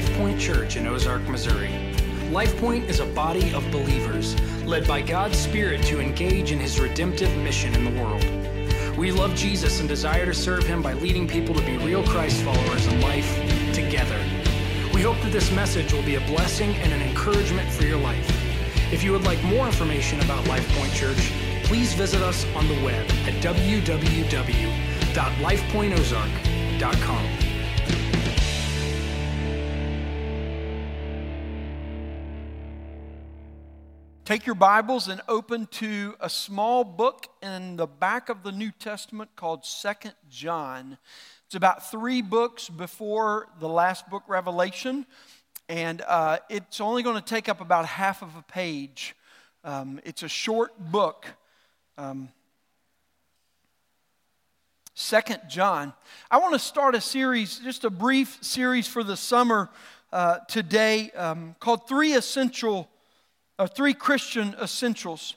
choosing the podcast of Life Point Church in Ozark, Missouri. Life Point is a body of believers led by God's Spirit to engage in His redemptive mission in the world. We love Jesus and desire to serve Him by leading people to be real Christ followers in life together. We hope that this message will be a blessing and an encouragement for your life. If you would like more information about Life Point Church, please visit us on the web at www.lifepointozark.com. Take your Bibles and open to a small book in the back of the New Testament called Second John. It's about three books before the last book, Revelation, and uh, it's only going to take up about half of a page. Um, it's a short book. Um, Second John. I want to start a series, just a brief series for the summer uh, today, um, called Three Essential uh, three Christian essentials.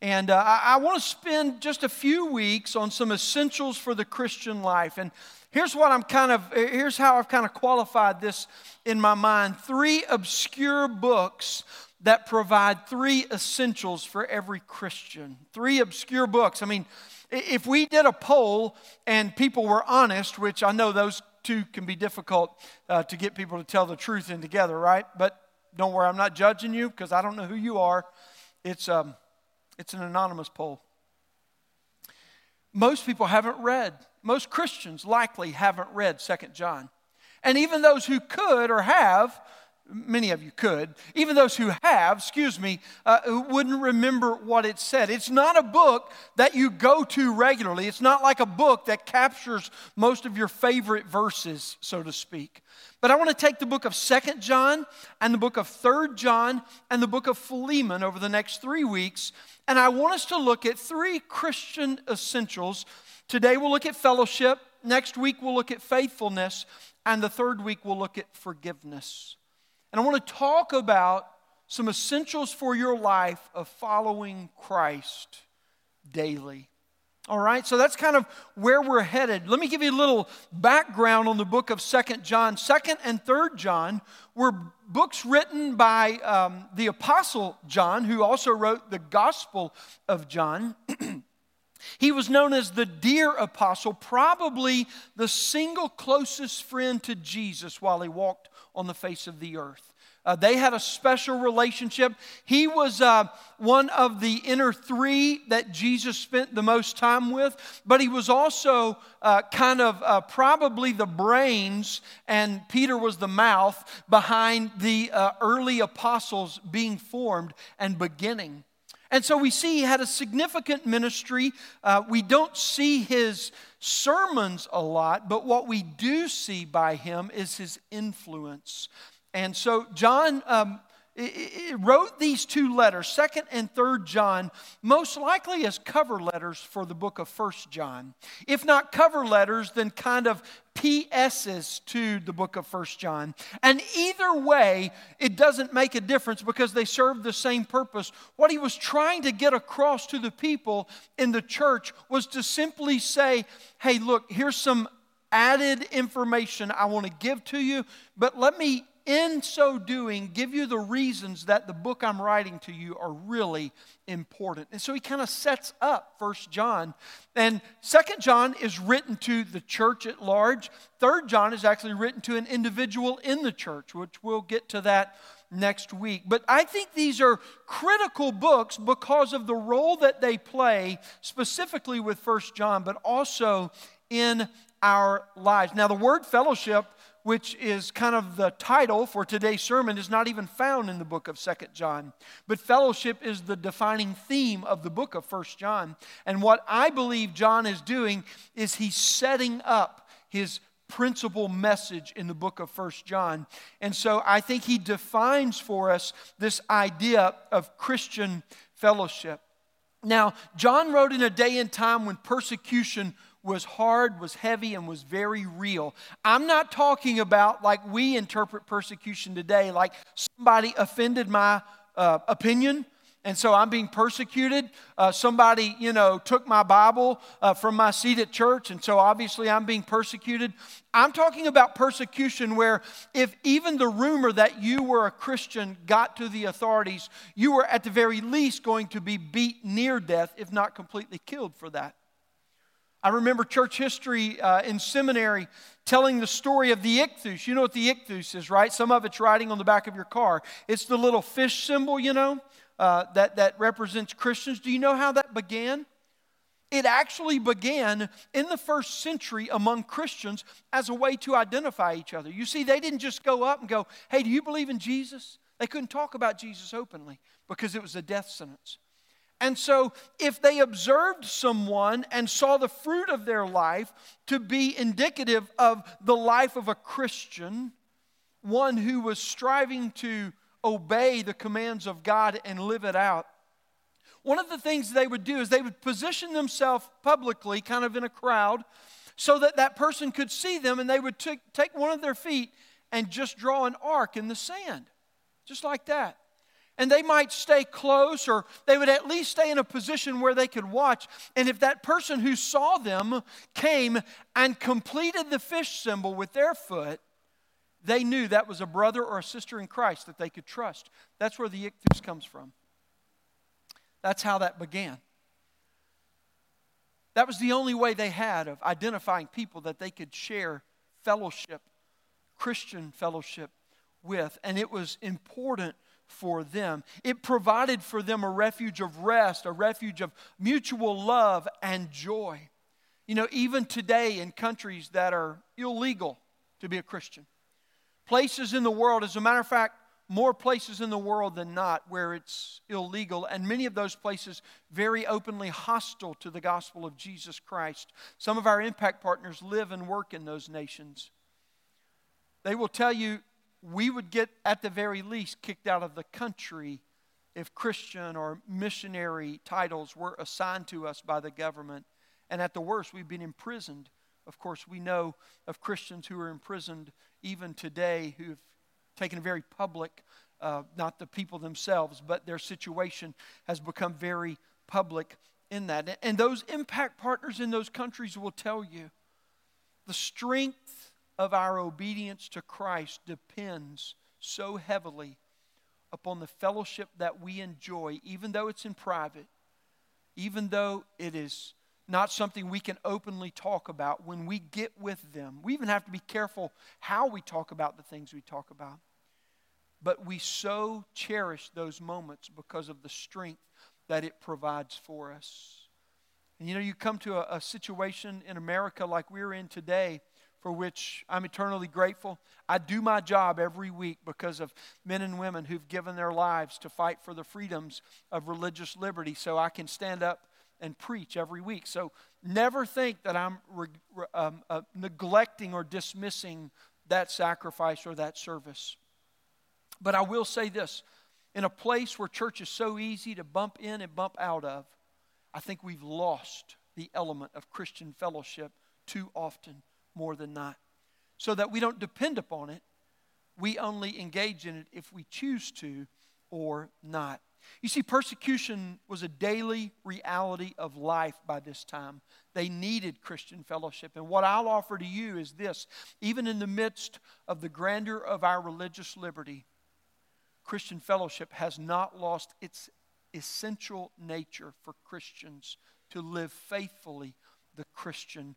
And uh, I, I want to spend just a few weeks on some essentials for the Christian life. And here's what I'm kind of, here's how I've kind of qualified this in my mind three obscure books that provide three essentials for every Christian. Three obscure books. I mean, if we did a poll and people were honest, which I know those two can be difficult uh, to get people to tell the truth in together, right? But don't worry, I'm not judging you because I don't know who you are. It's, um, it's an anonymous poll. Most people haven't read, most Christians likely haven't read Second John. And even those who could or have, many of you could, even those who have, excuse me, uh, wouldn't remember what it said. It's not a book that you go to regularly. It's not like a book that captures most of your favorite verses, so to speak. But I want to take the book of Second John and the book of Third John and the book of Philemon over the next three weeks, and I want us to look at three Christian essentials. Today we'll look at fellowship, next week we'll look at faithfulness, and the third week we'll look at forgiveness. And I want to talk about some essentials for your life of following Christ daily. All right, so that's kind of where we're headed. Let me give you a little background on the book of Second John. Second and Third John were books written by um, the Apostle John, who also wrote the Gospel of John. he was known as the Dear Apostle, probably the single closest friend to Jesus while he walked on the face of the earth. Uh, they had a special relationship. He was uh, one of the inner three that Jesus spent the most time with, but he was also uh, kind of uh, probably the brains, and Peter was the mouth behind the uh, early apostles being formed and beginning. And so we see he had a significant ministry. Uh, we don't see his sermons a lot, but what we do see by him is his influence. And so John um, wrote these two letters, second and third John, most likely as cover letters for the book of First John. If not cover letters, then kind of PSs to the book of First John. And either way, it doesn't make a difference because they serve the same purpose. What he was trying to get across to the people in the church was to simply say, hey, look, here's some added information I want to give to you, but let me in so doing, give you the reasons that the book I'm writing to you are really important. And so he kind of sets up First John. And Second John is written to the church at large. Third John is actually written to an individual in the church, which we'll get to that next week. But I think these are critical books because of the role that they play, specifically with First John, but also in our lives. Now, the word fellowship which is kind of the title for today's sermon, is not even found in the book of Second John. But fellowship is the defining theme of the book of First John. And what I believe John is doing is he's setting up his principal message in the book of First John. And so I think he defines for us this idea of Christian fellowship. Now, John wrote in a day and time when persecution was hard, was heavy, and was very real. I'm not talking about like we interpret persecution today, like somebody offended my uh, opinion and so I'm being persecuted. Uh, somebody, you know, took my Bible uh, from my seat at church, and so obviously I'm being persecuted. I'm talking about persecution where if even the rumor that you were a Christian got to the authorities, you were at the very least going to be beat near death, if not completely killed for that. I remember church history uh, in seminary telling the story of the ichthus. You know what the ichthus is, right? Some of it's writing on the back of your car. It's the little fish symbol, you know, uh, that, that represents Christians. Do you know how that began? It actually began in the first century among Christians as a way to identify each other. You see, they didn't just go up and go, Hey, do you believe in Jesus? They couldn't talk about Jesus openly because it was a death sentence. And so, if they observed someone and saw the fruit of their life to be indicative of the life of a Christian, one who was striving to obey the commands of God and live it out, one of the things they would do is they would position themselves publicly, kind of in a crowd, so that that person could see them and they would t- take one of their feet and just draw an arc in the sand, just like that and they might stay close or they would at least stay in a position where they could watch. And if that person who saw them came and completed the fish symbol with their foot, they knew that was a brother or a sister in Christ that they could trust. That's where the ichthus comes from. That's how that began. That was the only way they had of identifying people that they could share fellowship, Christian fellowship with. And it was important for them. It provided for them a refuge of rest, a refuge of mutual love and joy. You know, even today in countries that are illegal to be a Christian, places in the world, as a matter of fact, more places in the world than not where it's illegal, and many of those places very openly hostile to the gospel of Jesus Christ. Some of our impact partners live and work in those nations. They will tell you we would get, at the very least, kicked out of the country if Christian or missionary titles were assigned to us by the government. And at the worst, we've been imprisoned. Of course, we know of Christians who are imprisoned even today who have taken a very public, uh, not the people themselves, but their situation has become very public in that. And those impact partners in those countries will tell you the strength of our obedience to Christ depends so heavily upon the fellowship that we enjoy, even though it's in private, even though it is not something we can openly talk about when we get with them. We even have to be careful how we talk about the things we talk about. But we so cherish those moments because of the strength that it provides for us. And you know, you come to a, a situation in America like we're in today for which I'm eternally grateful. I do my job every week because of men and women who've given their lives to fight for the freedoms of religious liberty so I can stand up and preach every week. So never think that I'm re- um, uh, neglecting or dismissing that sacrifice or that service. But I will say this in a place where church is so easy to bump in and bump out of, I think we've lost the element of Christian fellowship too often more than not. So that we don't depend upon it, we only engage in it if we choose to or not. You see, persecution was a daily reality of life by this time. They needed Christian fellowship. And what I'll offer to you is this even in the midst of the grandeur of our religious liberty, Christian fellowship has not lost its essential nature for Christians to live faithfully the Christian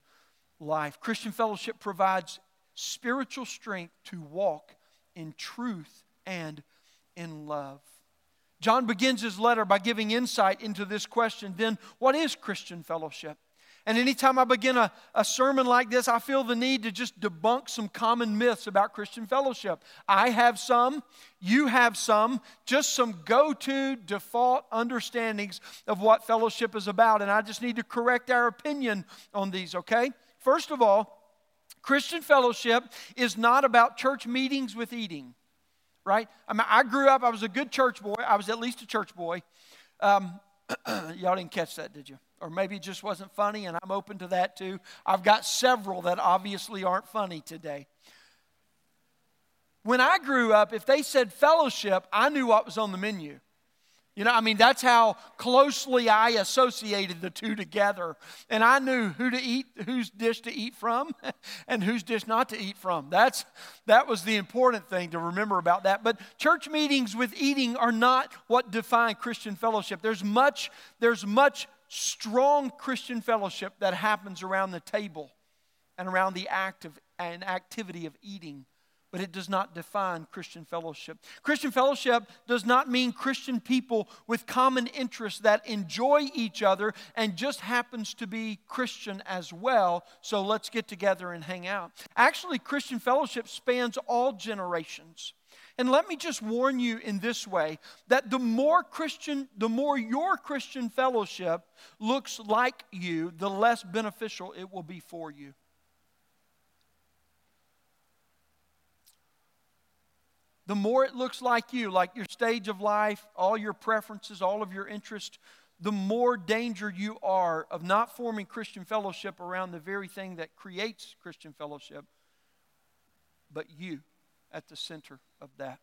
life. Christian fellowship provides spiritual strength to walk in truth and in love. John begins his letter by giving insight into this question then, what is Christian fellowship? And anytime I begin a, a sermon like this, I feel the need to just debunk some common myths about Christian fellowship. I have some, you have some, just some go to default understandings of what fellowship is about. And I just need to correct our opinion on these, okay? First of all, Christian fellowship is not about church meetings with eating, right? I mean, I grew up, I was a good church boy. I was at least a church boy. Um, y'all didn't catch that, did you? Or maybe it just wasn't funny, and I'm open to that too. I've got several that obviously aren't funny today. When I grew up, if they said fellowship, I knew what was on the menu. You know, I mean, that's how closely I associated the two together. And I knew who to eat, whose dish to eat from, and whose dish not to eat from. That's, that was the important thing to remember about that. But church meetings with eating are not what define Christian fellowship. There's much, there's much strong Christian fellowship that happens around the table and around the act of, and activity of eating but it does not define Christian fellowship. Christian fellowship does not mean Christian people with common interests that enjoy each other and just happens to be Christian as well, so let's get together and hang out. Actually, Christian fellowship spans all generations. And let me just warn you in this way that the more Christian, the more your Christian fellowship looks like you, the less beneficial it will be for you. The more it looks like you, like your stage of life, all your preferences, all of your interests, the more danger you are of not forming Christian fellowship around the very thing that creates Christian fellowship, but you at the center of that.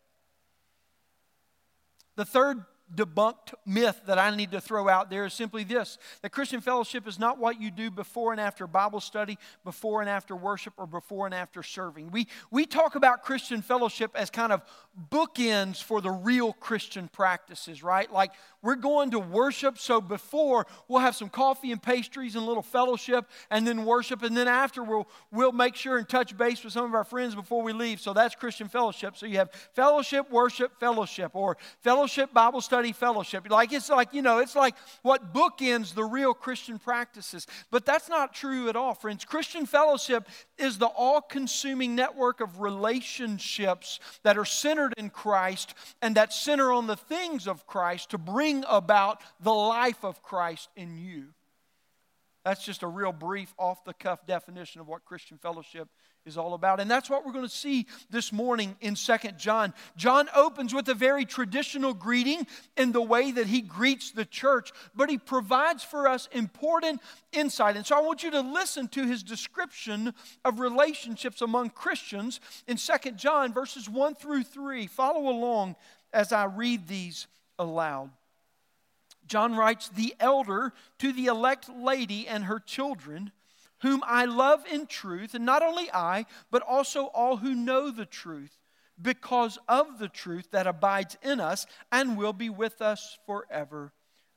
The third debunked myth that I need to throw out there is simply this that Christian fellowship is not what you do before and after Bible study, before and after worship, or before and after serving. We, we talk about Christian fellowship as kind of bookends for the real Christian practices, right? Like we're going to worship, so before we'll have some coffee and pastries and a little fellowship, and then worship, and then after we'll, we'll make sure and touch base with some of our friends before we leave. So that's Christian fellowship. So you have fellowship, worship, fellowship, or fellowship, Bible study fellowship. Like it's like, you know, it's like what bookends the real Christian practices. But that's not true at all, friends. Christian fellowship is the all consuming network of relationships that are centered in Christ and that center on the things of Christ to bring about the life of Christ in you. That's just a real brief, off the cuff definition of what Christian fellowship is all about. And that's what we're going to see this morning in Second John. John opens with a very traditional greeting in the way that he greets the church, but he provides for us important insight. And so I want you to listen to his description of relationships among Christians in Second John verses 1 through 3. Follow along as I read these aloud. John writes, The elder to the elect lady and her children whom I love in truth, and not only I, but also all who know the truth, because of the truth that abides in us and will be with us forever.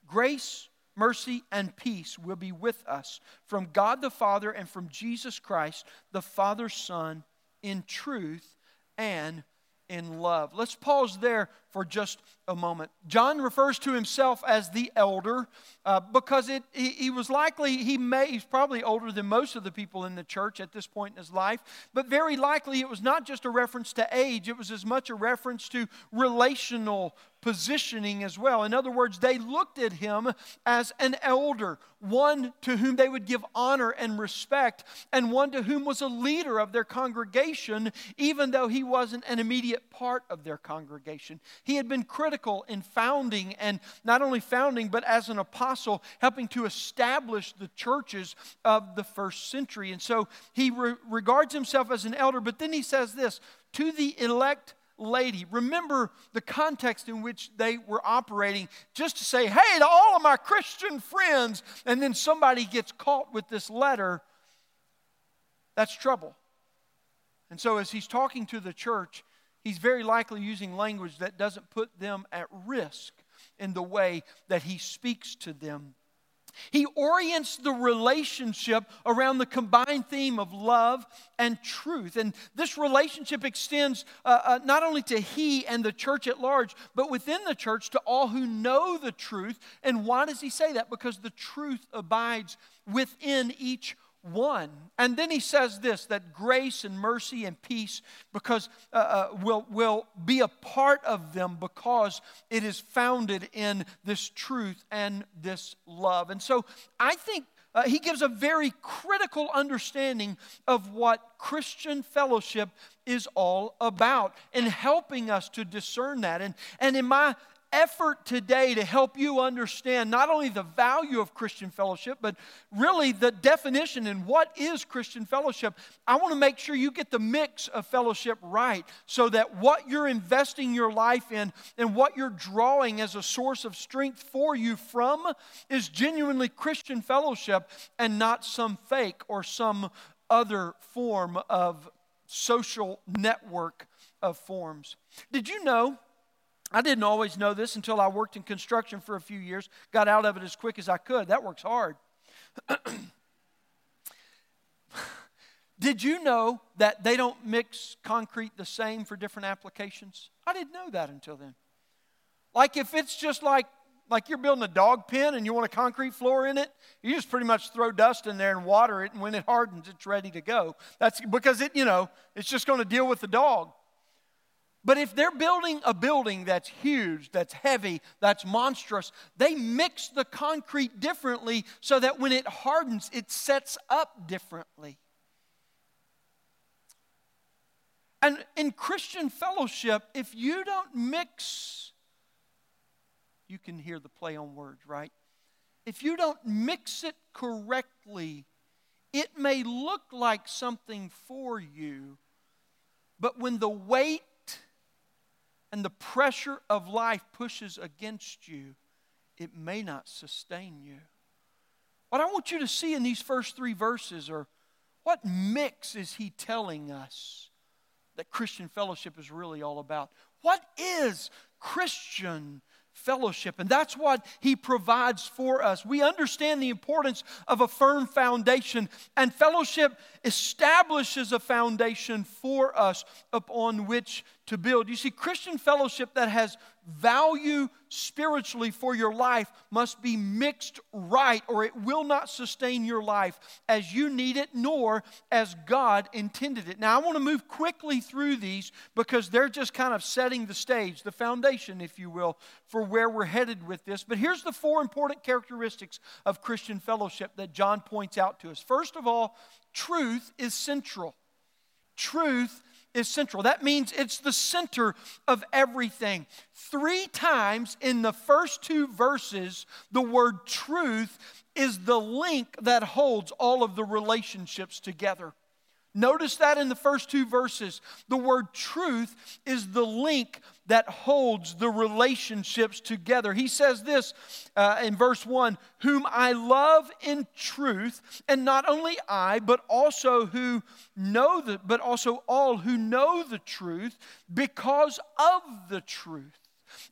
Grace, mercy, and peace will be with us from God the Father and from Jesus Christ, the Father's Son, in truth and in love. Let's pause there for just a moment. John refers to himself as the elder uh, because it, he, he, was likely, he may, he's probably older than most of the people in the church at this point in his life, but very likely it was not just a reference to age, it was as much a reference to relational positioning as well. In other words, they looked at him as an elder, one to whom they would give honor and respect, and one to whom was a leader of their congregation, even though he wasn't an immediate part of their congregation. He had been critical in founding, and not only founding, but as an apostle, helping to establish the churches of the first century. And so he re- regards himself as an elder, but then he says this to the elect lady. Remember the context in which they were operating, just to say, hey, to all of my Christian friends, and then somebody gets caught with this letter, that's trouble. And so, as he's talking to the church, he's very likely using language that doesn't put them at risk in the way that he speaks to them. He orients the relationship around the combined theme of love and truth. And this relationship extends uh, uh, not only to he and the church at large, but within the church to all who know the truth. And why does he say that? Because the truth abides within each one. And then he says this that grace and mercy and peace because uh, uh, will, will be a part of them because it is founded in this truth and this love. And so I think uh, he gives a very critical understanding of what Christian fellowship is all about in helping us to discern that. And, and in my effort today to help you understand not only the value of Christian fellowship, but really the definition and what is Christian fellowship. I want to make sure you get the mix of fellowship right so that what you're investing your life in and what you're drawing as a source of strength for you from is genuinely Christian fellowship and not some fake or some other form of social network of forms. Did you know? I didn't always know this until I worked in construction for a few years, got out of it as quick as I could. That works hard. Did you know that they don't mix concrete the same for different applications? I didn't know that until then. Like if it's just like like you're building a dog pen and you want a concrete floor in it, you just pretty much throw dust in there and water it, and when it hardens, it's ready to go. That's because it, you know, it's just going to deal with the dog. But if they're building a building that's huge, that's heavy, that's monstrous, they mix the concrete differently so that when it hardens, it sets up differently. And in Christian fellowship, if you don't mix, you can hear the play on words, right? If you don't mix it correctly, it may look like something for you, but when the weight and the pressure of life pushes against you, it may not sustain you. What I want you to see in these first three verses are what mix is he telling us that Christian fellowship is really all about? What is Christian fellowship. And that's what He provides for us. We understand the importance of a firm foundation, and fellowship establishes a foundation for us upon which to build. You see, Christian fellowship that has value spiritually for your life must be mixed right, or it will not sustain your life as you need it, nor as God intended it. Now, I want to move quickly through these because they're just kind of setting the stage, the foundation, if you will, for where we're headed with this. But here's the four important characteristics of Christian fellowship that John points out to us. First of all, truth is central. Truth is central. That means it's the center of everything. Three times in the first two verses, the word truth is the link that holds all of the relationships together. Notice that in the first two verses, the word truth is the link that holds the relationships together. He says this uh, in verse 1 Whom I love in truth, and not only I, but also who know the, but also all who know the truth because of the truth.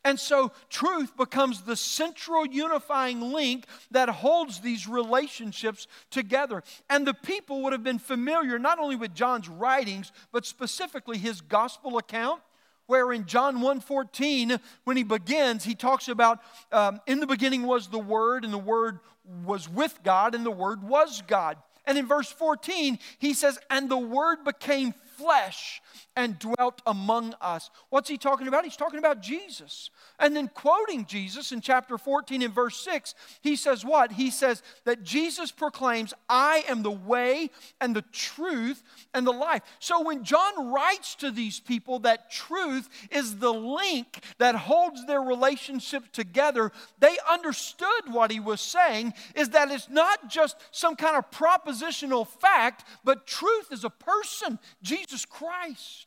And so truth becomes the central unifying link that holds these relationships together. And the people would have been familiar not only with John's writings, but specifically his gospel account where in John 1:14, when he begins, he talks about um, in the beginning was the Word, and the Word was with God, and the Word was God. And in verse 14, he says, And the Word became flesh and dwelt among us. What's he talking about? He's talking about Jesus. And then quoting Jesus in chapter 14 and verse 6, he says what? He says that Jesus proclaims, I am the way and the truth and the life. So when John writes to these people that truth is the link that holds their relationship together, they understood what he was saying is that it's not just some kind of propositional fact, but truth is a person, Jesus Christ.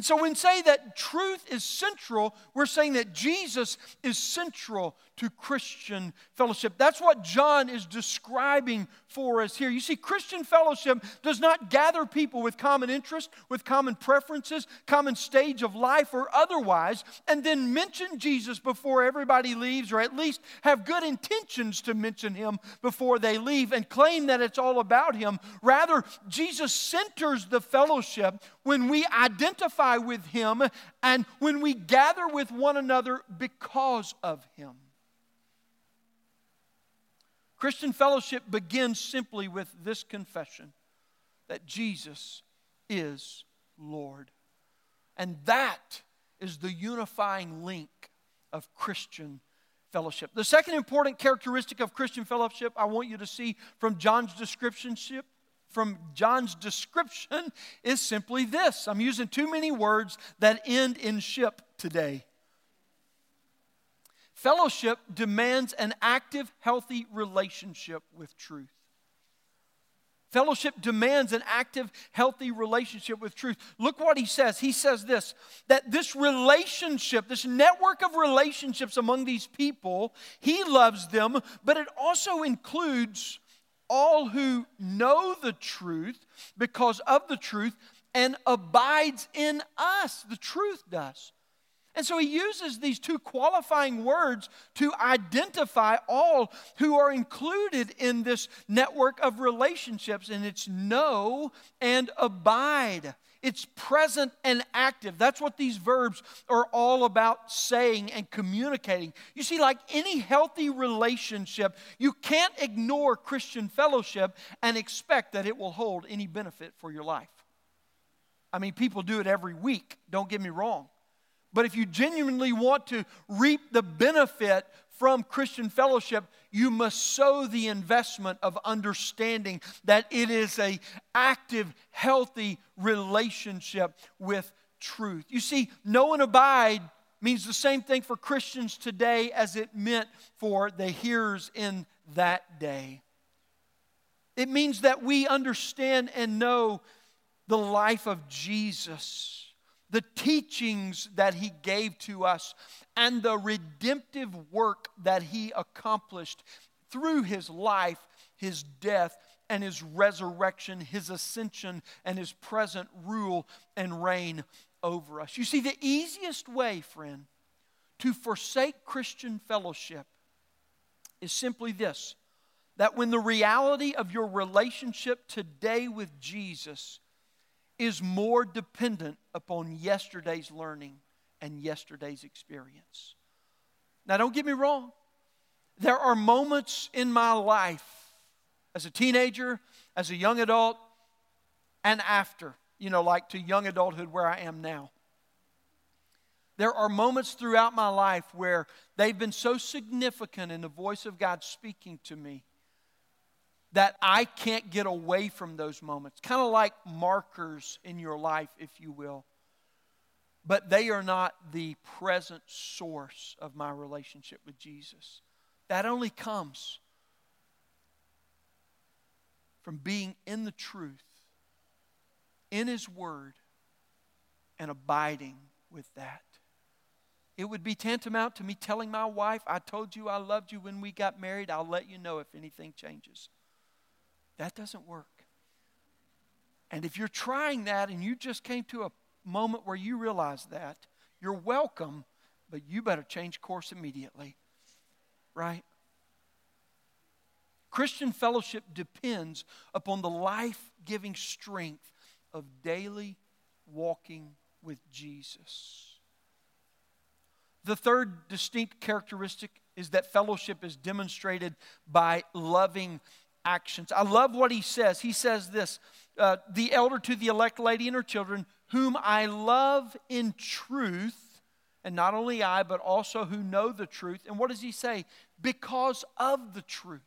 And so, when say that truth is central, we're saying that Jesus is central to Christian fellowship. That's what John is describing for us here. You see, Christian fellowship does not gather people with common interests, with common preferences, common stage of life, or otherwise, and then mention Jesus before everybody leaves, or at least have good intentions to mention him before they leave and claim that it's all about him. Rather, Jesus centers the fellowship when we identify with him and when we gather with one another because of him. Christian fellowship begins simply with this confession that Jesus is Lord. And that is the unifying link of Christian fellowship. The second important characteristic of Christian fellowship I want you to see from John's description from John's description is simply this. I'm using too many words that end in ship today. Fellowship demands an active, healthy relationship with truth. Fellowship demands an active, healthy relationship with truth. Look what he says. He says this that this relationship, this network of relationships among these people, he loves them, but it also includes all who know the truth because of the truth and abides in us. The truth does. And so he uses these two qualifying words to identify all who are included in this network of relationships, and it's know and abide. It's present and active. That's what these verbs are all about saying and communicating. You see, like any healthy relationship, you can't ignore Christian fellowship and expect that it will hold any benefit for your life. I mean, people do it every week, don't get me wrong. But if you genuinely want to reap the benefit from Christian fellowship, you must sow the investment of understanding that it is a active, healthy relationship with truth. You see, know and abide means the same thing for Christians today as it meant for the hearers in that day. It means that we understand and know the life of Jesus the teachings that he gave to us, and the redemptive work that he accomplished through his life, his death, and his resurrection, his ascension, and his present rule and reign over us. You see, the easiest way, friend, to forsake Christian fellowship is simply this that when the reality of your relationship today with Jesus is more dependent upon yesterday's learning and yesterday's experience. Now, don't get me wrong. There are moments in my life as a teenager, as a young adult, and after, you know, like to young adulthood where I am now. There are moments throughout my life where they've been so significant in the voice of God speaking to me that I can't get away from those moments. Kind of like markers in your life, if you will. But they are not the present source of my relationship with Jesus. That only comes from being in the truth, in His Word, and abiding with that. It would be tantamount to me telling my wife, I told you I loved you when we got married. I'll let you know if anything changes. That doesn't work. And if you're trying that and you just came to a moment where you realize that, you're welcome, but you better change course immediately. Right? Christian fellowship depends upon the life giving strength of daily walking with Jesus. The third distinct characteristic is that fellowship is demonstrated by loving actions. I love what he says. He says this uh, The elder to the elect lady and her children, whom I love in truth, and not only I, but also who know the truth. And what does he say? Because of the truth.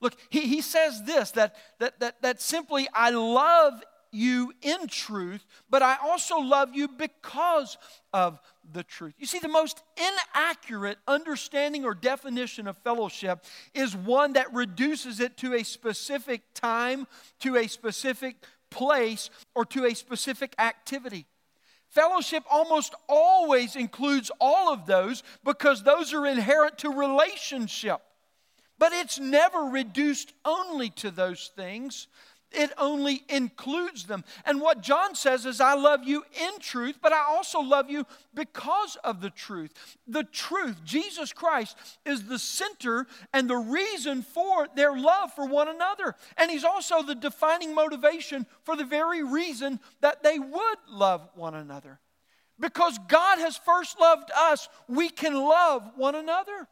Look, he, he says this that, that, that, that simply I love you in truth, but I also love you because of the truth. You see, the most inaccurate understanding or definition of fellowship is one that reduces it to a specific time, to a specific place, or to a specific activity. Fellowship almost always includes all of those because those are inherent to relationship. But it's never reduced only to those things it only includes them. And what John says is, I love you in truth, but I also love you because of the truth. The truth, Jesus Christ, is the center and the reason for their love for one another. And He's also the defining motivation for the very reason that they would love one another. Because God has first loved us, we can love one another.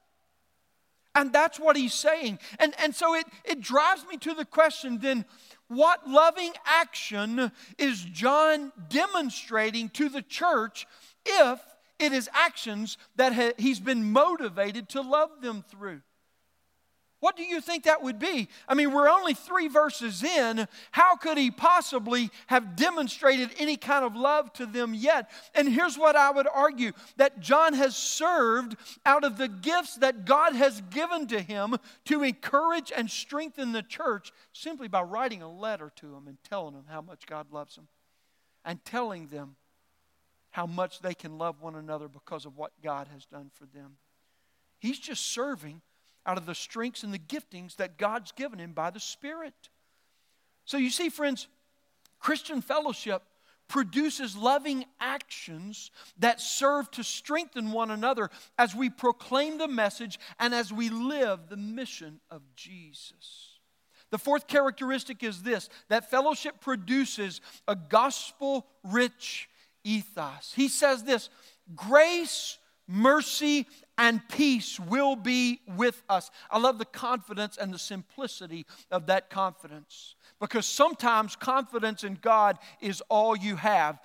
And that's what he's saying. And, and so it, it drives me to the question then, what loving action is John demonstrating to the church if it is actions that ha- he's been motivated to love them through? What do you think that would be? I mean, we're only three verses in. How could he possibly have demonstrated any kind of love to them yet? And here's what I would argue that John has served out of the gifts that God has given to him to encourage and strengthen the church simply by writing a letter to them and telling them how much God loves them and telling them how much they can love one another because of what God has done for them. He's just serving out of the strengths and the giftings that God's given him by the Spirit. So you see, friends, Christian fellowship produces loving actions that serve to strengthen one another as we proclaim the message and as we live the mission of Jesus. The fourth characteristic is this that fellowship produces a gospel rich ethos. He says this grace, mercy, and peace will be with us. I love the confidence and the simplicity of that confidence because sometimes confidence in God is all you have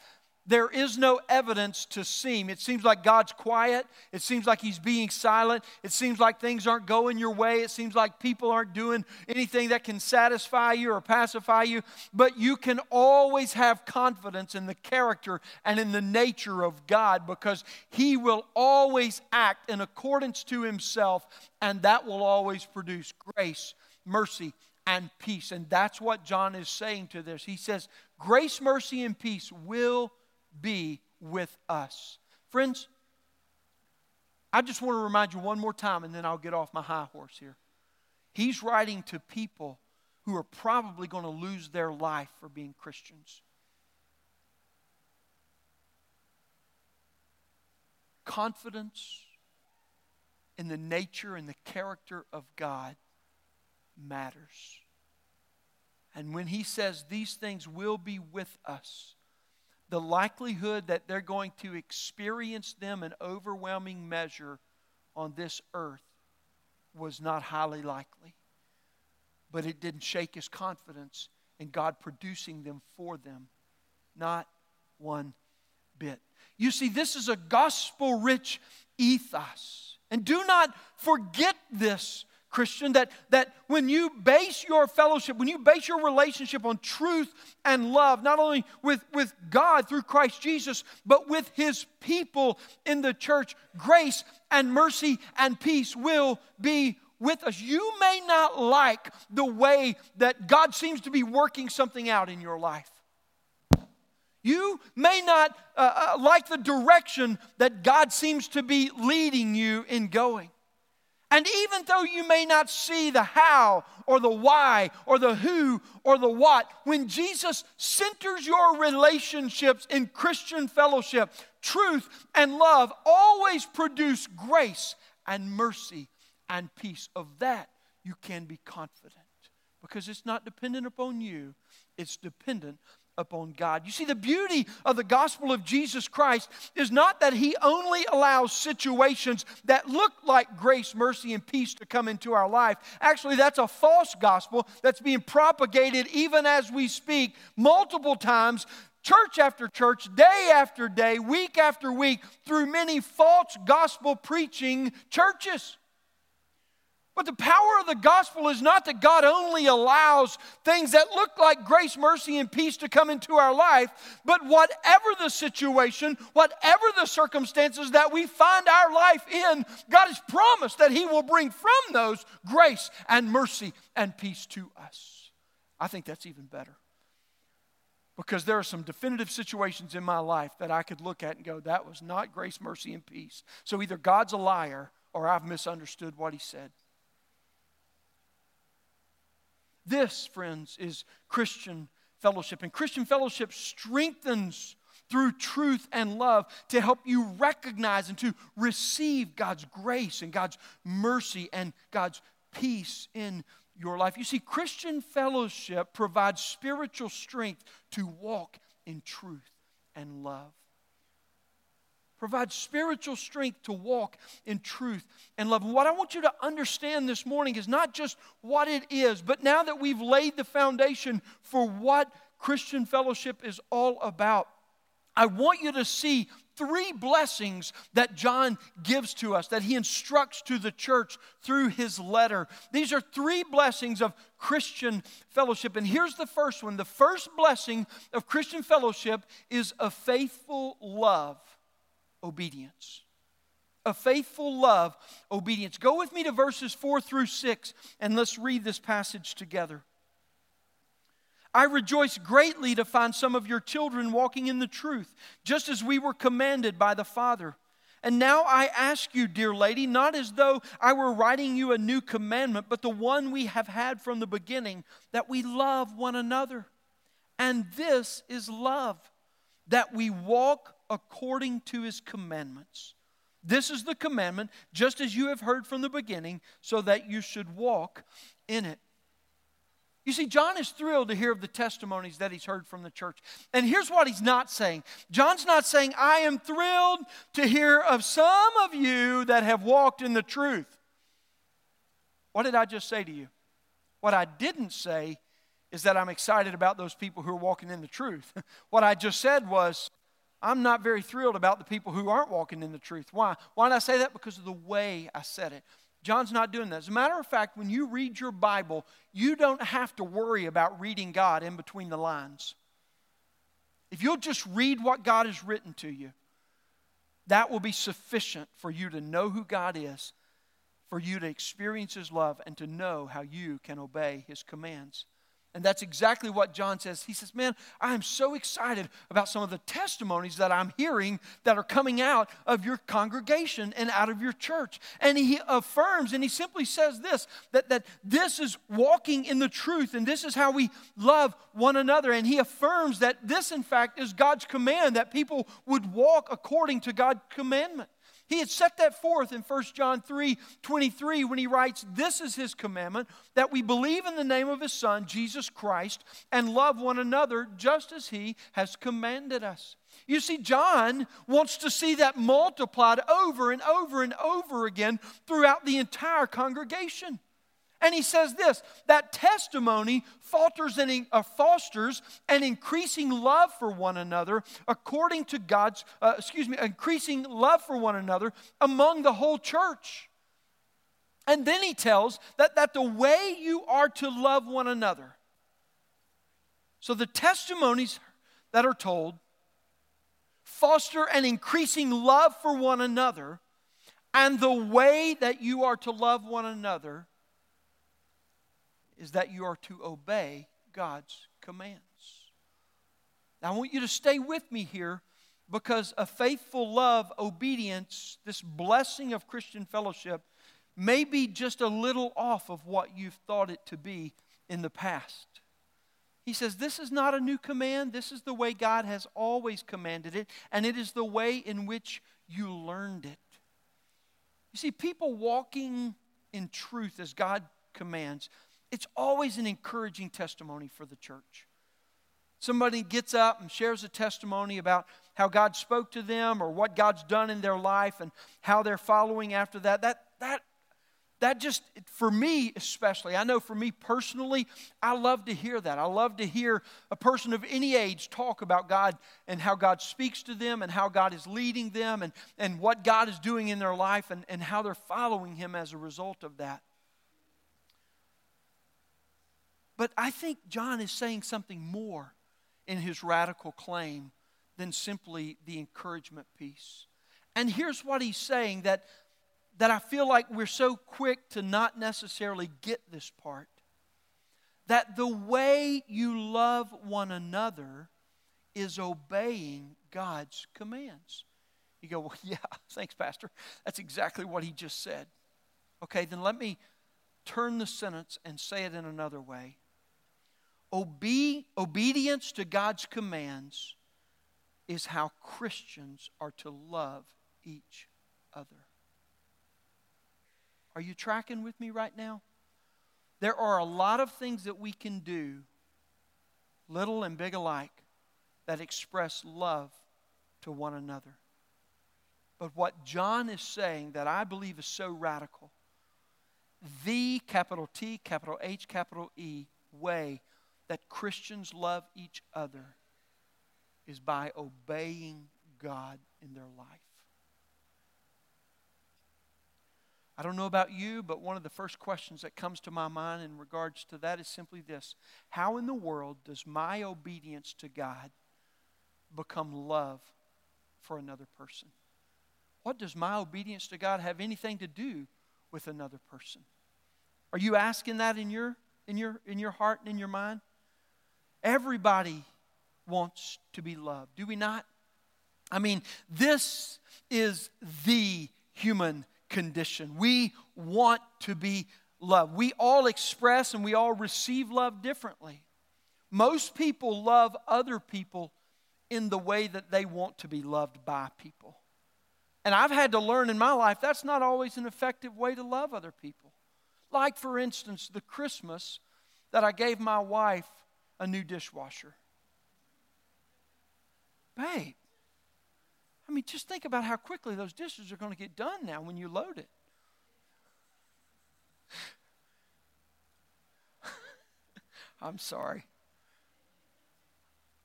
there is no evidence to seem. It seems like God's quiet. It seems like He's being silent. It seems like things aren't going your way. It seems like people aren't doing anything that can satisfy you or pacify you. But you can always have confidence in the character and in the nature of God because He will always act in accordance to Himself, and that will always produce grace, mercy, and peace. And that's what John is saying to this. He says, Grace, mercy, and peace will be with us. Friends, I just want to remind you one more time and then I'll get off my high horse here. He's writing to people who are probably going to lose their life for being Christians. Confidence in the nature and the character of God matters. And when he says these things will be with us, the likelihood that they're going to experience them in overwhelming measure on this earth was not highly likely. But it didn't shake his confidence in God producing them for them. Not one bit. You see, this is a gospel rich ethos. And do not forget this Christian, that, that when you base your fellowship, when you base your relationship on truth and love, not only with, with God through Christ Jesus, but with His people in the church, grace and mercy and peace will be with us. You may not like the way that God seems to be working something out in your life. You may not uh, uh, like the direction that God seems to be leading you in going. And even though you may not see the how or the why or the who or the what, when Jesus centers your relationships in Christian fellowship, truth and love always produce grace and mercy and peace. Of that, you can be confident because it's not dependent upon you, it's dependent upon God. You see, the beauty of the gospel of Jesus Christ is not that He only allows situations that look like grace, mercy, and peace to come into our life. Actually, that's a false gospel that's being propagated even as we speak multiple times church after church, day after day, week after week, through many false gospel preaching churches. But the power of the gospel is not that God only allows things that look like grace, mercy, and peace to come into our life, but whatever the situation, whatever the circumstances that we find our life in, God has promised that He will bring from those grace and mercy and peace to us. I think that's even better. Because there are some definitive situations in my life that I could look at and go, that was not grace, mercy, and peace. So either God's a liar or I've misunderstood what He said. This, friends, is Christian fellowship. And Christian fellowship strengthens through truth and love to help you recognize and to receive God's grace and God's mercy and God's peace in your life. You see, Christian fellowship provides spiritual strength to walk in truth and love provides spiritual strength to walk in truth and love. What I want you to understand this morning is not just what it is, but now that we've laid the foundation for what Christian fellowship is all about, I want you to see three blessings that John gives to us, that he instructs to the church through his letter. These are three blessings of Christian fellowship. And here's the first one the first blessing of Christian fellowship is a faithful love, obedience. A faithful love, obedience. Go with me to verses four through six, and let's read this passage together. I rejoice greatly to find some of your children walking in the truth, just as we were commanded by the Father. And now I ask you, dear lady, not as though I were writing you a new commandment, but the one we have had from the beginning, that we love one another. And this is love, that we walk according to his commandments. This is the commandment, just as you have heard from the beginning, so that you should walk in it. You see, John is thrilled to hear of the testimonies that he's heard from the church. And here's what he's not saying John's not saying, I am thrilled to hear of some of you that have walked in the truth. What did I just say to you? What I didn't say is that I'm excited about those people who are walking in the truth. what I just said was, I'm not very thrilled about the people who aren't walking in the truth. Why? Why did I say that? Because of the way I said it. John's not doing that. As a matter of fact, when you read your Bible, you don't have to worry about reading God in between the lines. If you'll just read what God has written to you, that will be sufficient for you to know who God is, for you to experience His love, and to know how you can obey His commands. And that's exactly what John says. He says, Man, I am so excited about some of the testimonies that I'm hearing that are coming out of your congregation and out of your church. And he affirms and he simply says this that, that this is walking in the truth and this is how we love one another. And he affirms that this, in fact, is God's command that people would walk according to God's commandment. He had set that forth in 1 John 3 23 when he writes, This is his commandment, that we believe in the name of his Son, Jesus Christ, and love one another just as he has commanded us. You see, John wants to see that multiplied over and over and over again throughout the entire congregation. And he says this that testimony falters and uh, fosters an increasing love for one another according to God's, uh, excuse me, increasing love for one another among the whole church. And then he tells that, that the way you are to love one another. So the testimonies that are told foster an increasing love for one another, and the way that you are to love one another is that you are to obey God's commands. Now, I want you to stay with me here because a faithful love, obedience, this blessing of Christian fellowship may be just a little off of what you've thought it to be in the past. He says, This is not a new command. This is the way God has always commanded it, and it is the way in which you learned it. You see, people walking in truth as God commands, it's always an encouraging testimony for the church. Somebody gets up and shares a testimony about how God spoke to them or what God's done in their life and how they're following after that. That, that, that just, for me especially, I know for me personally, I love to hear that. I love to hear a person of any age talk about God and how God speaks to them and how God is leading them and, and what God is doing in their life and, and how they're following Him as a result of that. But I think John is saying something more in his radical claim than simply the encouragement piece. And here's what he's saying that, that I feel like we're so quick to not necessarily get this part. That the way you love one another is obeying God's commands. You go, well, yeah, thanks, Pastor. That's exactly what he just said. Okay, then let me turn the sentence and say it in another way. Obe- obedience to God's commands is how Christians are to love each other. Are you tracking with me right now? There are a lot of things that we can do, little and big alike, that express love to one another. But what John is saying that I believe is so radical, the capital T, capital H, capital E way that Christians love each other is by obeying God in their life. I don't know about you, but one of the first questions that comes to my mind in regards to that is simply this How in the world does my obedience to God become love for another person? What does my obedience to God have anything to do with another person? Are you asking that in your, in your, in your heart and in your mind? Everybody wants to be loved, do we not? I mean, this is the human condition. We want to be loved. We all express and we all receive love differently. Most people love other people in the way that they want to be loved by people. And I've had to learn in my life that's not always an effective way to love other people. Like, for instance, the Christmas that I gave my wife a new dishwasher. Babe, I mean, just think about how quickly those dishes are going to get done now when you load it. I'm sorry.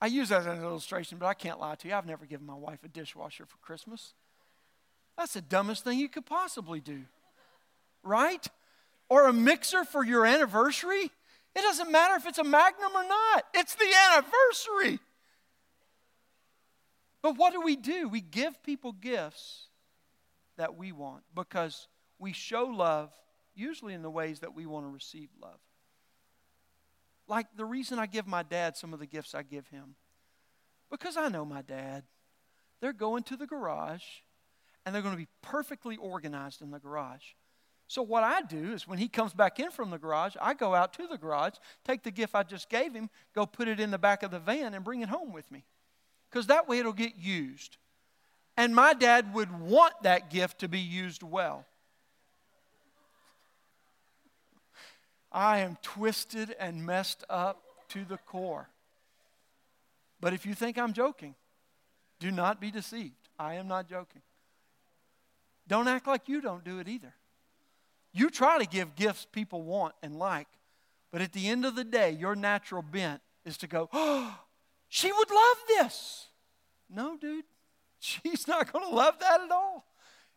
I use that as an illustration, but I can't lie to you. I've never given my wife a dishwasher for Christmas. That's the dumbest thing you could possibly do, right? Or a mixer for your anniversary. It doesn't matter if it's a magnum or not, it's the anniversary. But what do we do? We give people gifts that we want because we show love usually in the ways that we want to receive love. Like the reason I give my dad some of the gifts I give him, because I know my dad. They're going to the garage and they're going to be perfectly organized in the garage. So, what I do is when he comes back in from the garage, I go out to the garage, take the gift I just gave him, go put it in the back of the van, and bring it home with me because that way it'll get used. And my dad would want that gift to be used well. I am twisted and messed up to the core. But if you think I'm joking, do not be deceived. I am not joking. Don't act like you don't do it either. You try to give gifts people want and like, but at the end of the day, your natural bent is to go, oh, she would love this. No, dude, she's not going to love that at all.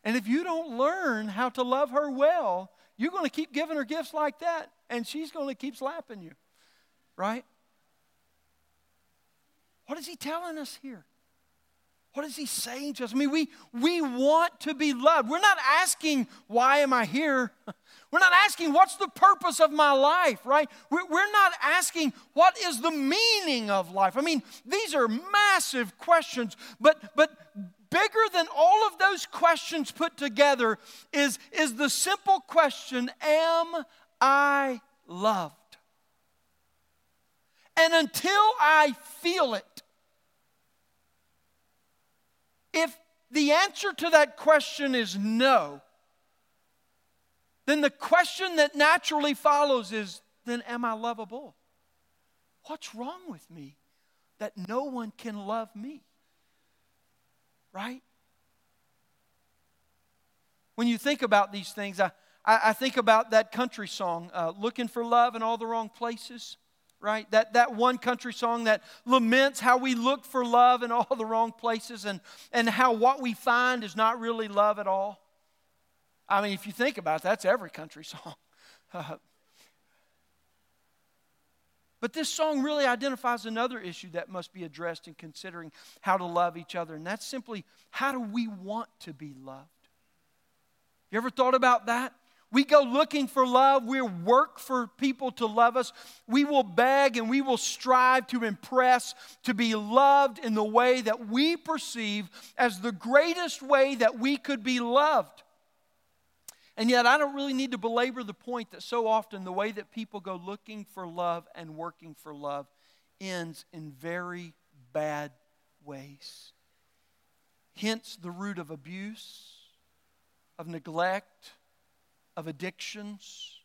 And if you don't learn how to love her well, you're going to keep giving her gifts like that, and she's going to keep slapping you. Right? What is he telling us here? What is he saying to us? I mean, we, we want to be loved. We're not asking, why am I here? We're not asking, what's the purpose of my life, right? We're, not asking, what is the meaning of life? I mean, these are massive questions, but, but bigger than all of those questions put together is, is the simple question Am I loved? And until I feel it, if the answer to that question is no, then the question that naturally follows is then am I lovable? What's wrong with me that no one can love me? Right? When you think about these things, I, I, think about that country song, uh, Looking for Love in All the Wrong Places right? That, that one country song that laments how we look for love in all the wrong places and, and how what we find is not really love at all. I mean, if you think about it, that's every country song. but this song really identifies another issue that must be addressed in considering how to love each other, and that's simply how do we want to be loved? You ever thought about that? We go looking for love. We work for people to love us. We will beg and we will strive to impress, to be loved in the way that we perceive as the greatest way that we could be loved. And yet, I don't really need to belabor the point that so often the way that people go looking for love and working for love ends in very bad ways. Hence, the root of abuse, of neglect, of addictions,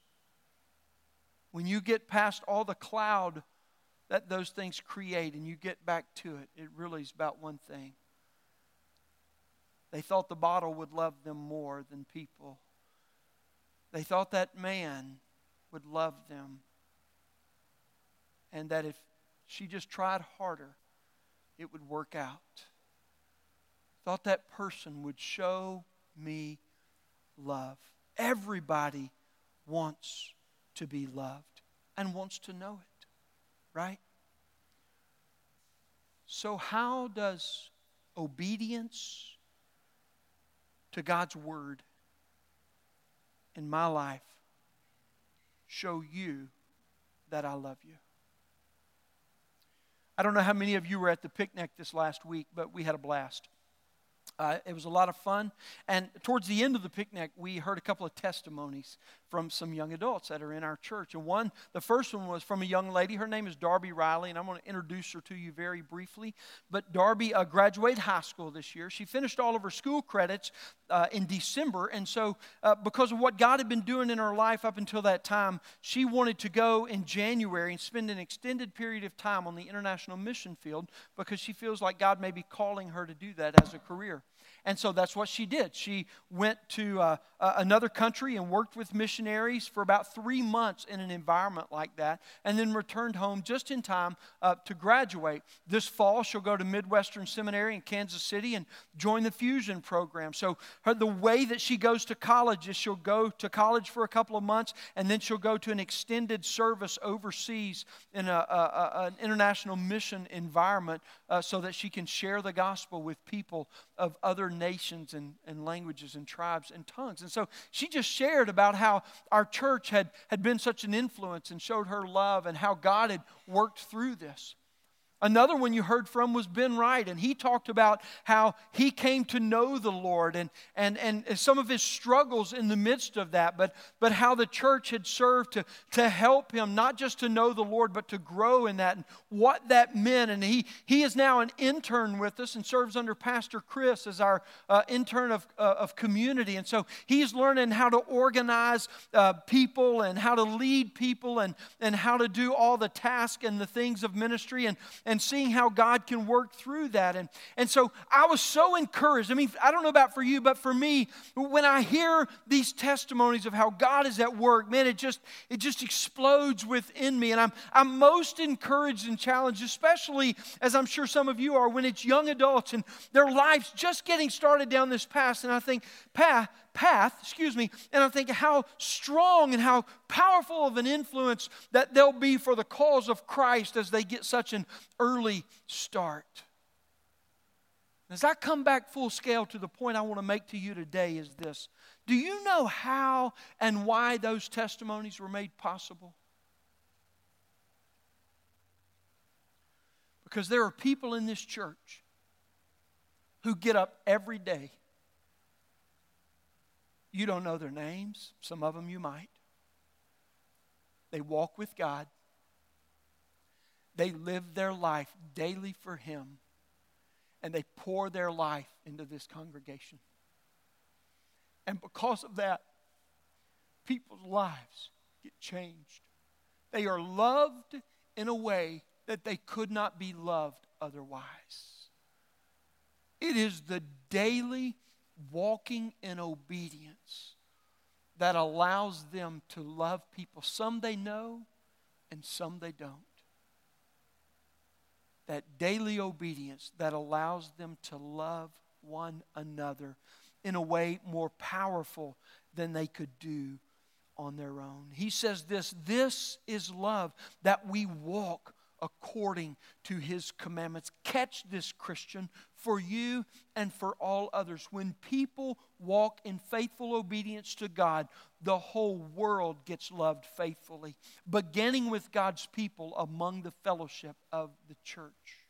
when you get past all the cloud that those things create and you get back to it, it really is about one thing. They thought the bottle would love them more than people. They thought that man would love them. And that if she just tried harder, it would work out. thought that person would show me love. Everybody wants to be loved and wants to know it, right? So, how does obedience to God's word in my life show you that I love you? I don't know how many of you were at the picnic this last week, but we had a blast. Uh, it was a lot of fun. And towards the end of the picnic, we heard a couple of testimonies from some young adults that are in our church. And one, the first one was from a young lady. Her name is Darby Riley, and I'm going to introduce her to you very briefly. But Darby uh, graduated high school this year. She finished all of her school credits uh, in December. And so, uh, because of what God had been doing in her life up until that time, she wanted to go in January and spend an extended period of time on the international mission field because she feels like God may be calling her to do that as a career. And so that's what she did. She went to uh, another country and worked with missionaries for about three months in an environment like that, and then returned home just in time uh, to graduate. This fall, she'll go to Midwestern Seminary in Kansas City and join the Fusion program. So, her, the way that she goes to college is she'll go to college for a couple of months, and then she'll go to an extended service overseas in a, a, a, an international mission environment uh, so that she can share the gospel with people of other nations and, and languages and tribes and tongues. And so she just shared about how our church had, had been such an influence and showed her love and how God had worked through this. Another one you heard from was Ben Wright, and he talked about how he came to know the Lord and, and, and some of his struggles in the midst of that, but, but how the church had served to, to help him, not just to know the Lord, but to grow in that and what that meant. And he, he is now an intern with us and serves under Pastor Chris as our uh, intern of, uh, of community. And so he's learning how to organize uh, people and how to lead people and, and how to do all the tasks and the things of ministry. And, and and seeing how God can work through that. And, and so I was so encouraged. I mean, I don't know about for you, but for me, when I hear these testimonies of how God is at work, man, it just it just explodes within me. And I'm I'm most encouraged and challenged, especially as I'm sure some of you are, when it's young adults and their lives just getting started down this path. And I think, path, path, excuse me, and I think how strong and how powerful of an influence that they'll be for the cause of Christ as they get such an early start. As I come back full scale to the point I want to make to you today is this. Do you know how and why those testimonies were made possible? Because there are people in this church who get up every day you don't know their names. Some of them you might. They walk with God. They live their life daily for Him. And they pour their life into this congregation. And because of that, people's lives get changed. They are loved in a way that they could not be loved otherwise. It is the daily walking in obedience that allows them to love people. Some they know and some they don't. That daily obedience that allows them to love one another in a way more powerful than they could do on their own. He says this this is love, that we walk according to his commandments. Catch this, Christian, for you and for all others. When people walk in faithful obedience to God, the whole world gets loved faithfully, beginning with God's people among the fellowship of the church.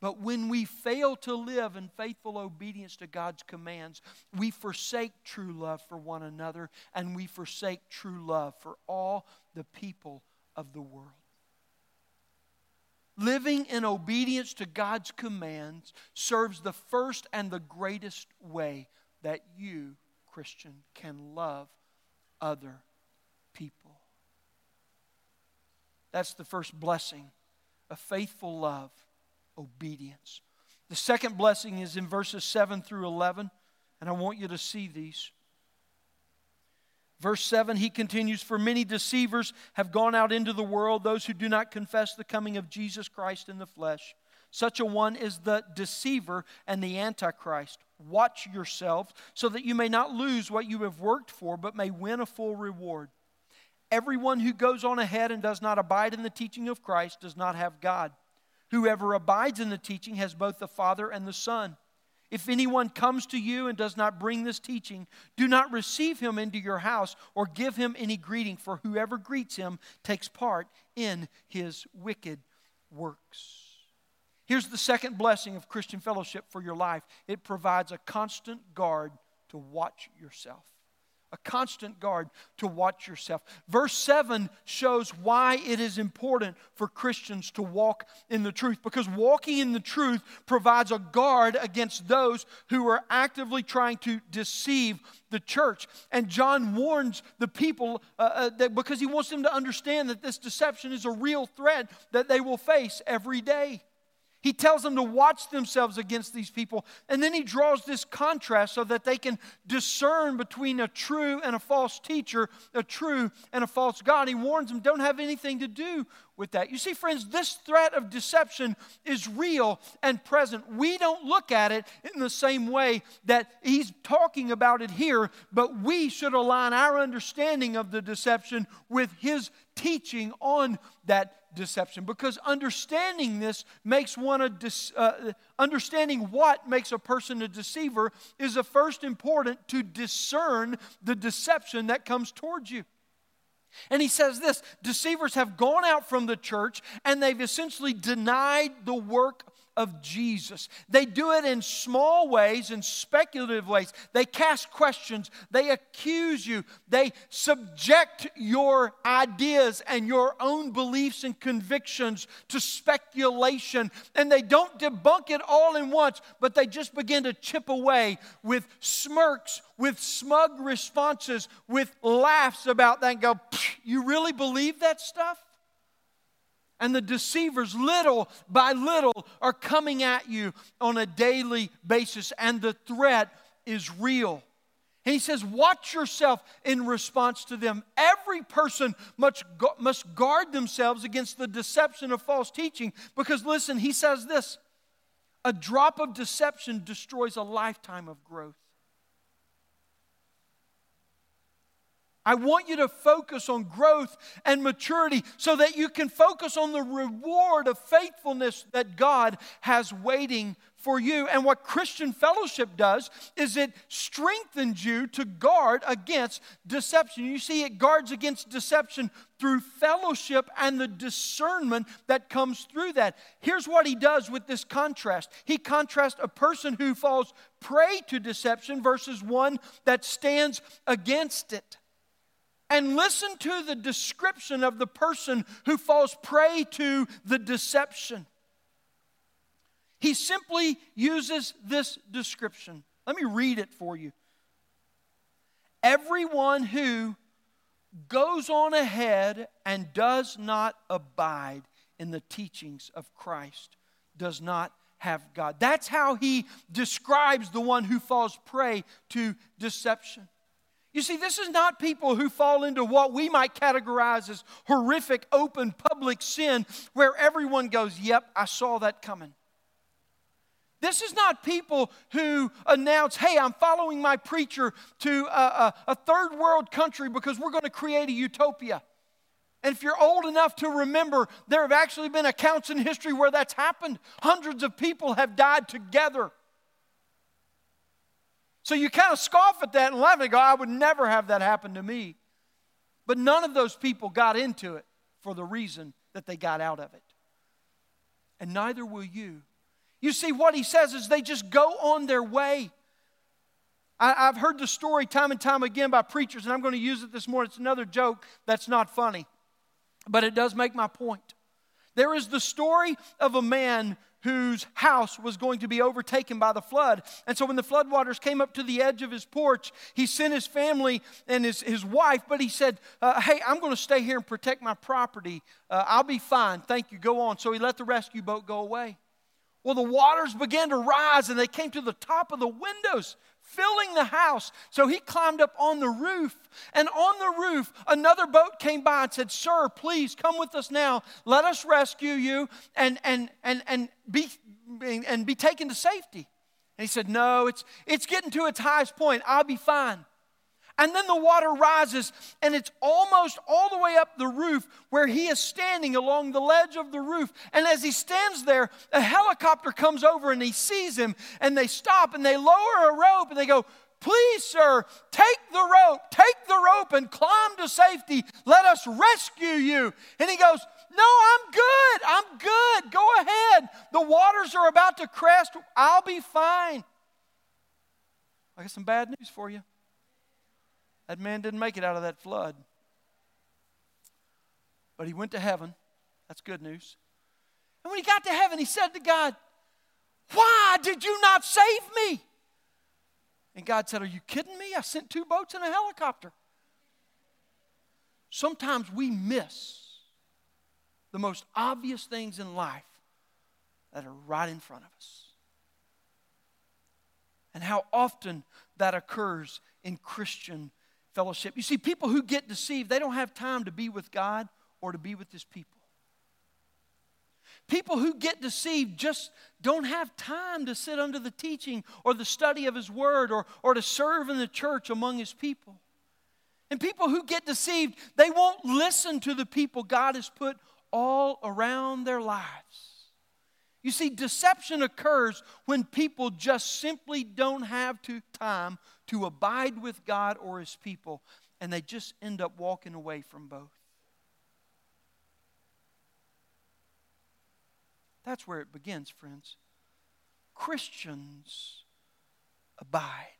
But when we fail to live in faithful obedience to God's commands, we forsake true love for one another and we forsake true love for all the people of the world. Living in obedience to God's commands serves the first and the greatest way that you, Christian, can love other people. That's the first blessing a faithful love, obedience. The second blessing is in verses 7 through 11, and I want you to see these. Verse 7, he continues For many deceivers have gone out into the world, those who do not confess the coming of Jesus Christ in the flesh. Such a one is the deceiver and the antichrist. Watch yourselves so that you may not lose what you have worked for, but may win a full reward. Everyone who goes on ahead and does not abide in the teaching of Christ does not have God. Whoever abides in the teaching has both the Father and the Son. If anyone comes to you and does not bring this teaching, do not receive him into your house or give him any greeting, for whoever greets him takes part in his wicked works. Here's the second blessing of Christian fellowship for your life it provides a constant guard to watch yourself a constant guard to watch yourself. Verse 7 shows why it is important for Christians to walk in the truth because walking in the truth provides a guard against those who are actively trying to deceive the church. And John warns the people uh, uh, that because he wants them to understand that this deception is a real threat that they will face every day. He tells them to watch themselves against these people. And then he draws this contrast so that they can discern between a true and a false teacher, a true and a false God. He warns them, don't have anything to do with that. You see, friends, this threat of deception is real and present. We don't look at it in the same way that he's talking about it here, but we should align our understanding of the deception with his teaching on that deception because understanding this makes one a dis, uh, understanding what makes a person a deceiver is a first important to discern the deception that comes towards you and he says this deceivers have gone out from the church and they've essentially denied the work of Jesus. They do it in small ways, in speculative ways. They cast questions, they accuse you, they subject your ideas and your own beliefs and convictions to speculation. And they don't debunk it all in once, but they just begin to chip away with smirks, with smug responses, with laughs about that and go, You really believe that stuff? And the deceivers, little by little, are coming at you on a daily basis, and the threat is real. He says, Watch yourself in response to them. Every person must guard themselves against the deception of false teaching because, listen, he says this a drop of deception destroys a lifetime of growth. I want you to focus on growth and maturity so that you can focus on the reward of faithfulness that God has waiting for you. And what Christian fellowship does is it strengthens you to guard against deception. You see, it guards against deception through fellowship and the discernment that comes through that. Here's what he does with this contrast he contrasts a person who falls prey to deception versus one that stands against it and listen to the description of the person who falls prey to the deception. He simply uses this description. Let me read it for you. Everyone who goes on ahead and does not abide in the teachings of Christ does not have God. That's how he describes the one who falls prey to deception. You see, this is not people who fall into what we might categorize as horrific, open, public sin where everyone goes, Yep, I saw that coming. This is not people who announce, Hey, I'm following my preacher to a, a, a third world country because we're going to create a utopia. And if you're old enough to remember, there have actually been accounts in history where that's happened. Hundreds of people have died together so you kind of scoff at that and laugh and go, I would never have that happen to me. But none of those people got into it for the reason that they got out of it. And neither will you. You see, what he says is they just go on their way. I, have heard the story time and time again by preachers, and I'm going to use it this morning. It's another joke that's not funny, but it does make my point. There is the story of a man whose house was going to be overtaken by the flood. And so when the floodwaters came up to the edge of his porch, he sent his family and his, his wife, but he said, uh, Hey, I'm going to stay here and protect my property. Uh, I'll be fine. Thank you. Go on. So he let the rescue boat go away. Well, the waters began to rise and they came to the top of the windows filling the house. So he climbed up on the roof. And on the roof, another boat came by and said, Sir, please come with us now. Let us rescue you and, and, and, and, be, and be taken to safety. And he said, No, it's, it's getting to its highest point. I'll be fine. And then the water rises, and it's almost all the way up the roof where he is standing along the ledge of the roof. And as he stands there, a helicopter comes over and he sees him, and they stop and they lower a rope and they go, Please, sir, take the rope, take the rope and climb to safety. Let us rescue you. And he goes, No, I'm good. I'm good. Go ahead. The waters are about to crest. I'll be fine. I got some bad news for you. That man didn't make it out of that flood. But he went to heaven. That's good news. And when he got to heaven, he said to God, Why did you not save me? And God said, Are you kidding me? I sent two boats and a helicopter. Sometimes we miss the most obvious things in life that are right in front of us. And how often that occurs in Christian fellowship. You see, people who get deceived, they don't have time to be with God or to be with His people. People who get deceived just don't have time to sit under the teaching or the study of His Word or, or to serve in the church among His people. And people who get deceived, they won't listen to the people God has put all around their lives. You see, deception occurs when people just simply don't have time to abide with God or His people, and they just end up walking away from both. That's where it begins, friends. Christians abide.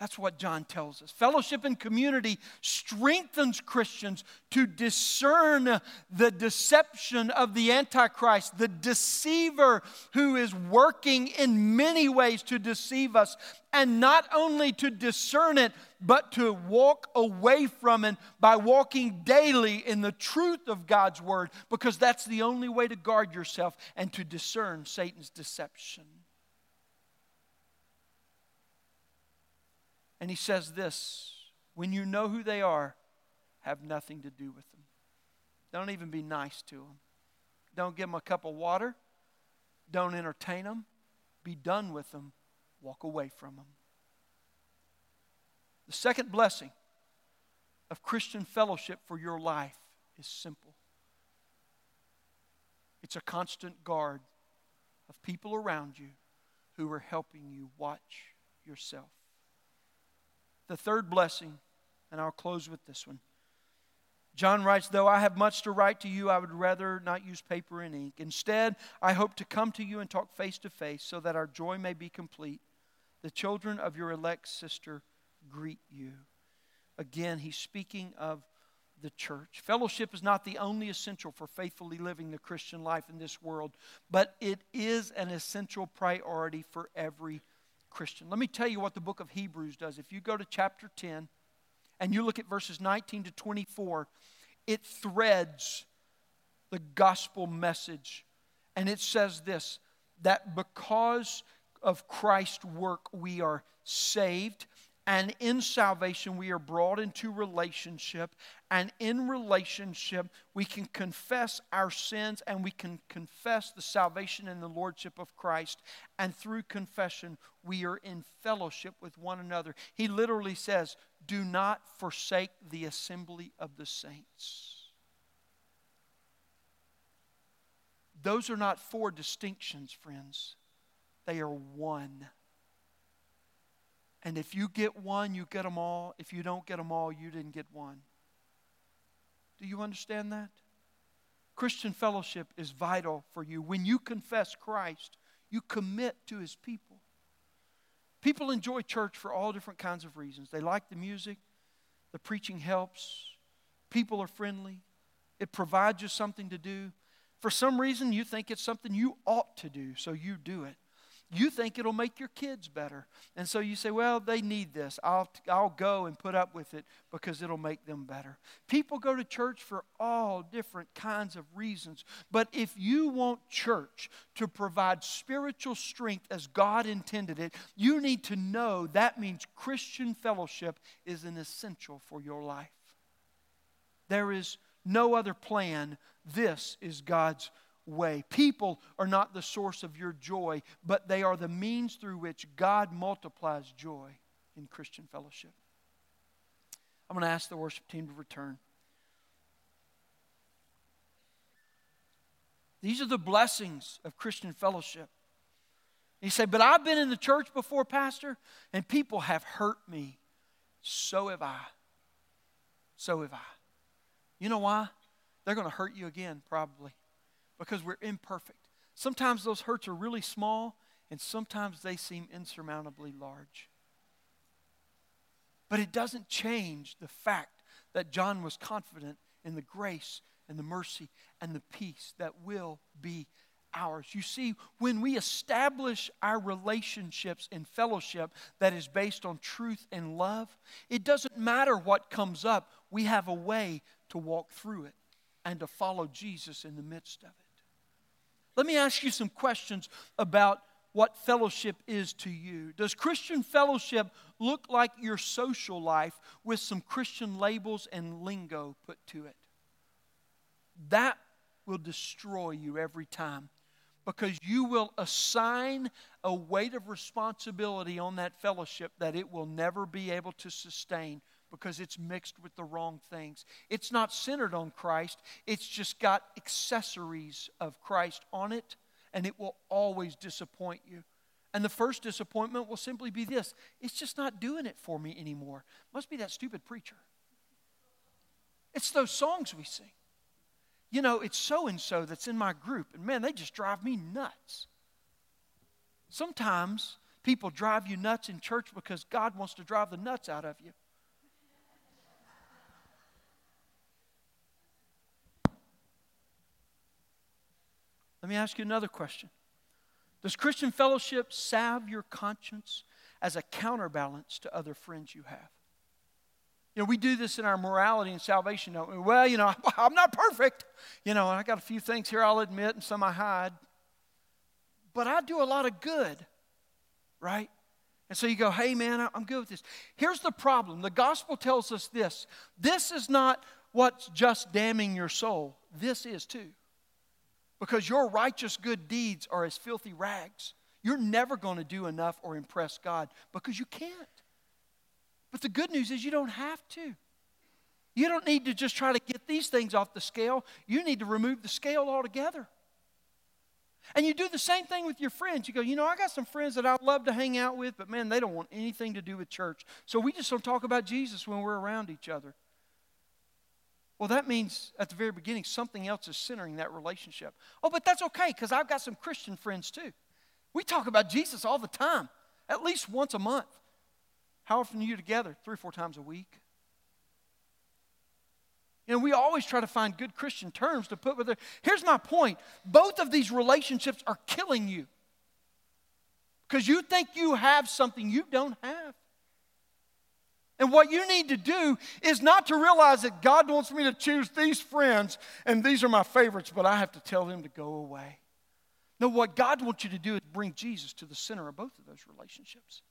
That's what John tells us. Fellowship and community strengthens Christians to discern the deception of the Antichrist, the deceiver who is working in many ways to deceive us. And not only to discern it, but to walk away from it by walking daily in the truth of God's word, because that's the only way to guard yourself and to discern Satan's deception. And he says this when you know who they are, have nothing to do with them. Don't even be nice to them. Don't give them a cup of water. Don't entertain them. Be done with them. Walk away from them. The second blessing of Christian fellowship for your life is simple it's a constant guard of people around you who are helping you watch yourself. The third blessing, and I'll close with this one. John writes, Though I have much to write to you, I would rather not use paper and ink. Instead, I hope to come to you and talk face to face so that our joy may be complete. The children of your elect sister greet you. Again, he's speaking of the church. Fellowship is not the only essential for faithfully living the Christian life in this world, but it is an essential priority for every Christian. Let me tell you what the book of Hebrews does. If you go to chapter 10 and you look at verses 19 to 24, it threads the gospel message. And it says this that because of Christ's work, we are saved. And in salvation, we are brought into relationship. And in relationship, we can confess our sins and we can confess the salvation and the lordship of Christ. And through confession, we are in fellowship with one another. He literally says, Do not forsake the assembly of the saints. Those are not four distinctions, friends, they are one. And if you get one, you get them all. If you don't get them all, you didn't get one. Do you understand that? Christian fellowship is vital for you. When you confess Christ, you commit to his people. People enjoy church for all different kinds of reasons. They like the music, the preaching helps, people are friendly, it provides you something to do. For some reason, you think it's something you ought to do, so you do it you think it'll make your kids better. And so you say, well, they need this. I'll, I'll go and put up with it because it'll make them better. People go to church for all different kinds of reasons. But if you want church to provide spiritual strength as God intended it, you need to know that means Christian fellowship is an essential for your life. There is no other plan. This is God's way. People are not the source of your joy, but they are the means through which God multiplies joy in Christian fellowship. I'm going to ask the worship team to return. These are the blessings of Christian fellowship. You say, but I've been in the church before, Pastor, and people have hurt me. So have I. So have I. You know why? They're going to hurt you again, probably, because we're imperfect. Sometimes those hurts are really small, and sometimes they seem insurmountably large. But it doesn't change the fact that John was confident in the grace and the mercy and the peace that will be ours. You see, when we establish our relationships in fellowship that is based on truth and love, it doesn't matter what comes up, we have a way to walk through it and to follow Jesus in the midst of it. Let me ask you some questions about what fellowship is to you. Does Christian fellowship look like your social life with some Christian labels and lingo put to it? That will destroy you every time because you will assign a weight of responsibility on that fellowship that it will never be able to sustain because it's mixed with the wrong things. It's not centered on Christ, it's just got accessories of Christ on it, and it will always disappoint you. And the first disappointment will simply be this it's just not doing it for me anymore. Must be that stupid preacher. It's those songs we sing you know, it's so and so that's in my group, and man, they just drive me nuts. Sometimes people drive you nuts in church because God wants to drive the nuts out of you. Let me ask you another question Does Christian fellowship salve your conscience as a counterbalance to other friends you have? You know, we do this in our morality and salvation, don't we? Well, you know, I'm not perfect. You know, I got a few things here I'll admit and some I hide. But I do a lot of good, right? And so you go, hey, man, I'm good with this. Here's the problem the gospel tells us this this is not what's just damning your soul, this is too. Because your righteous good deeds are as filthy rags. You're never going to do enough or impress God because you can't. But the good news is you don't have to. You don't need to just try to get these things off the scale. You need to remove the scale altogether. And you do the same thing with your friends. You go, you know, I got some friends that I love to hang out with, but man, they don't want anything to do with church. So we just don't talk about Jesus when we're around each other. Well, that means at the very beginning, something else is centering that relationship. Oh, but that's okay because I've got some Christian friends too. We talk about Jesus all the time, at least once a month. How often are you together? Three or four times a week? Know, we always try to find good Christian terms to put with it. Here's my point both of these relationships are killing you because you think you have something you don't have. And what you need to do is not to realize that God wants me to choose these friends and these are my favorites, but I have to tell them to go away. No, what God wants you to do is bring Jesus to the center of both of those relationships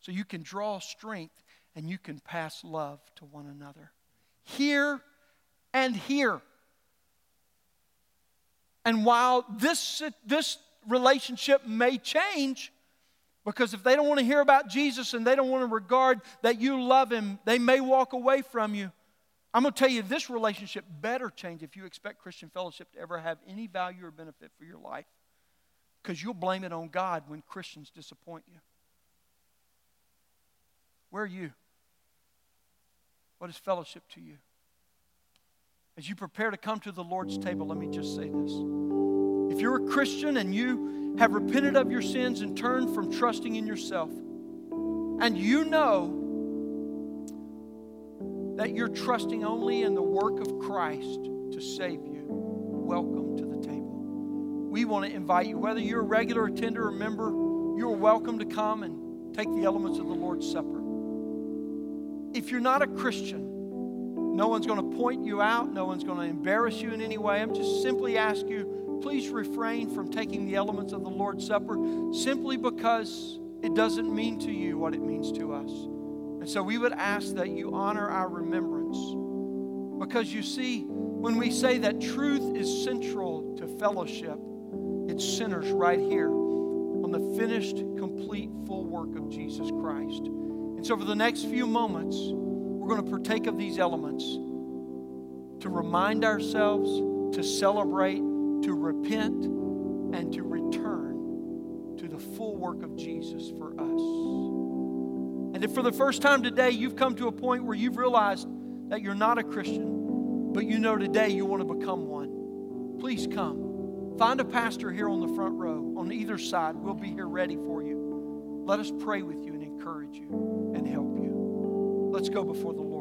so you can draw strength and you can pass love to one another. Here and here. And while this, this relationship may change, because if they don't want to hear about Jesus and they don't want to regard that you love Him, they may walk away from you. I'm going to tell you, this relationship better change if you expect Christian fellowship to ever have any value or benefit for your life. Because you'll blame it on God when Christians disappoint you. Where are you? What is fellowship to you? As you prepare to come to the Lord's table, let me just say this. If you're a Christian and you have repented of your sins and turned from trusting in yourself, and you know that you're trusting only in the work of Christ to save you, welcome to the table. We want to invite you, whether you're a regular attender or member, you're welcome to come and take the elements of the Lord's Supper if you're not a Christian, no one's going to point you out, no one's going to embarrass you in any way. I'm just simply asking you, please refrain from taking the elements of the Lord's Supper simply because it doesn't mean to you what it means to us. And so we would ask that you honor our remembrance. Because you see, when we say that truth is central to fellowship, it centers right here on the finished, complete, full work of Jesus Christ. And so, for the next few moments, we're going to partake of these elements to remind ourselves, to celebrate, to repent, and to return to the full work of Jesus for us. And if for the first time today you've come to a point where you've realized that you're not a Christian, but you know today you want to become one, please come. Find a pastor here on the front row, on either side. We'll be here ready for you. Let us pray with you and encourage you and help you. Let's go before the Lord.